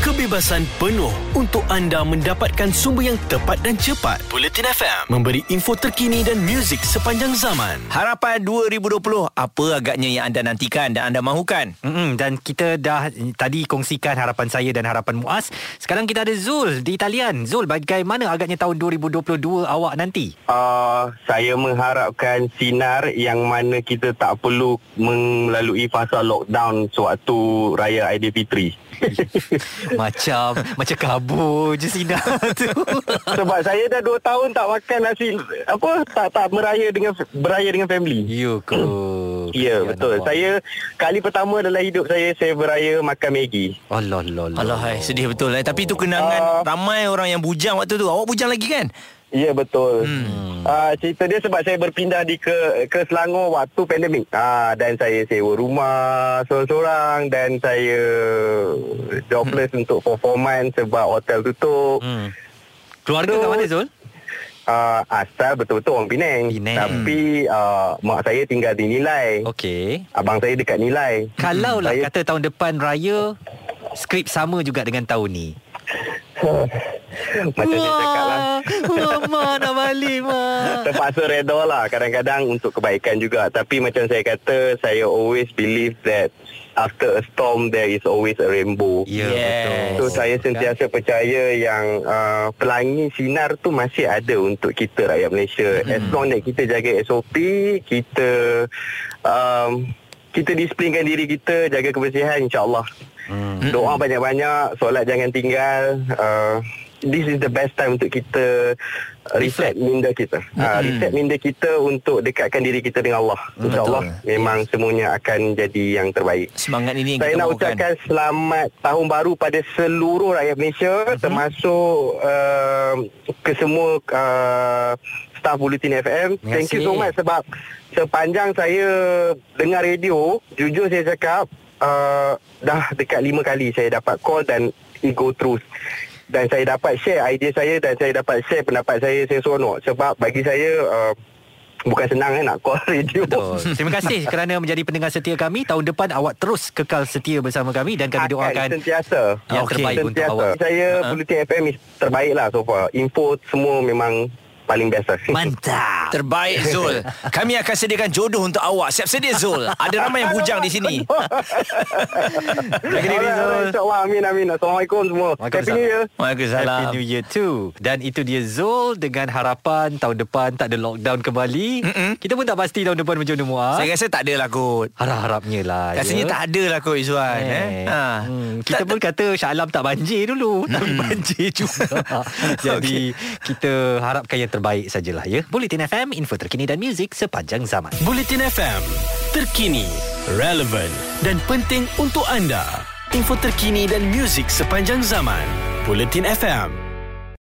kebebasan penuh untuk anda mendapatkan sumber yang tepat dan cepat. Bulletin FM memberi info terkini dan muzik sepanjang zaman. Harapan 2020 apa agaknya yang anda nantikan dan anda mahukan? Mm-mm, dan kita dah tadi kongsikan harapan saya dan harapan Muaz. Sekarang kita ada Zul di Italian. Zul, bagaimana agaknya tahun 2022 awak nanti? Uh, saya mengharapkan sinar yang mana kita tak perlu melalui fasa lockdown sewaktu Raya Aidilfitri. macam macam kabur je sinar tu. Sebab saya dah 2 tahun tak makan nasi apa tak tak meraya dengan beraya dengan family. You ke? Ya betul. Saya kali pertama dalam hidup saya saya beraya makan Maggi. Allah Allah. Alah, hai, sedih betul eh. Tapi tu kenangan Ah. ramai orang yang bujang waktu tu. Awak bujang lagi kan? Ya betul. Hmm. Uh, cerita dia sebab saya berpindah di ke ke Selangor waktu pandemik. Ah uh, dan saya sewa rumah seorang-seorang dan saya jobless hmm. untuk for 4 months sebab hotel tutup. Hmm. Keluarga kat mana Zul? Uh, asal betul-betul orang Penang. Penang. Tapi uh, mak saya tinggal di Nilai. Okey. Abang saya dekat Nilai. Kalau lah Saya- kata tahun depan raya skrip sama juga dengan tahun ni. Macam saya cakap lah. Wah, Ma nak balik Ma. Terpaksa reda lah kadang-kadang untuk kebaikan juga. Tapi macam saya kata, saya always believe that after a storm there is always a rainbow. Ya Yes. betul. So saya sentiasa percaya yang uh, pelangi sinar tu masih ada untuk kita rakyat Malaysia. Hmm. As long that kita jaga SOP, kita um, kita disiplinkan diri kita, jaga kebersihan insya-Allah. Hmm. Doa banyak-banyak, solat jangan tinggal. Uh, this is the best time untuk kita reset minda kita. Uh, reset minda kita untuk dekatkan diri kita dengan Allah. InsyaAllah memang semuanya akan jadi yang terbaik. Semangat ini yang Saya kita nak mahukan. ucapkan selamat tahun baru pada seluruh rakyat Malaysia uh-huh. termasuk uh, ke semua uh, staff Bulletin FM. Terima Thank you so much sebab sepanjang saya dengar radio, jujur saya cakap uh, dah dekat lima kali saya dapat call dan it go through dan saya dapat share idea saya dan saya dapat share pendapat saya saya seronok sebab bagi saya uh, bukan senang eh nak call radio Betul. Terima kasih kerana menjadi pendengar setia kami. Tahun depan awak terus kekal setia bersama kami dan kami Akan doakan sentiasa yang Okey. terbaik untuk Sentiasa. awak. Saya uh-huh. Bulletin FM terbaik lah so far. Info semua memang paling biasa. Mantap. Terbaik Zul Kami akan sediakan jodoh untuk awak Siap sedia Zul Ada ramai yang bujang di sini Jaga diri Zul. InsyaAllah. Amin, amin. Assalamualaikum semua. Happy. New Year. Happy Waalaikumsalam New Year too Dan itu dia Zul Dengan harapan Tahun depan tak ada lockdown kembali Mm-mm. Kita pun tak pasti tahun depan macam mana Muaz Saya rasa tak ada lah kot Harap-harapnya lah Rasanya ya. tak ada lah kot Izzuan eh. Eh. Ha. Hmm, kita Tak- pun kata Shah Alam tak banjir dulu Tapi banjir juga Jadi Kita harapkan yang terbaik sajalah ya Bulletin FM Info terkini dan muzik Sepanjang zaman Bulletin FM, terkini, relevan dan penting untuk anda. Info terkini dan muzik sepanjang zaman. Bulletin FM.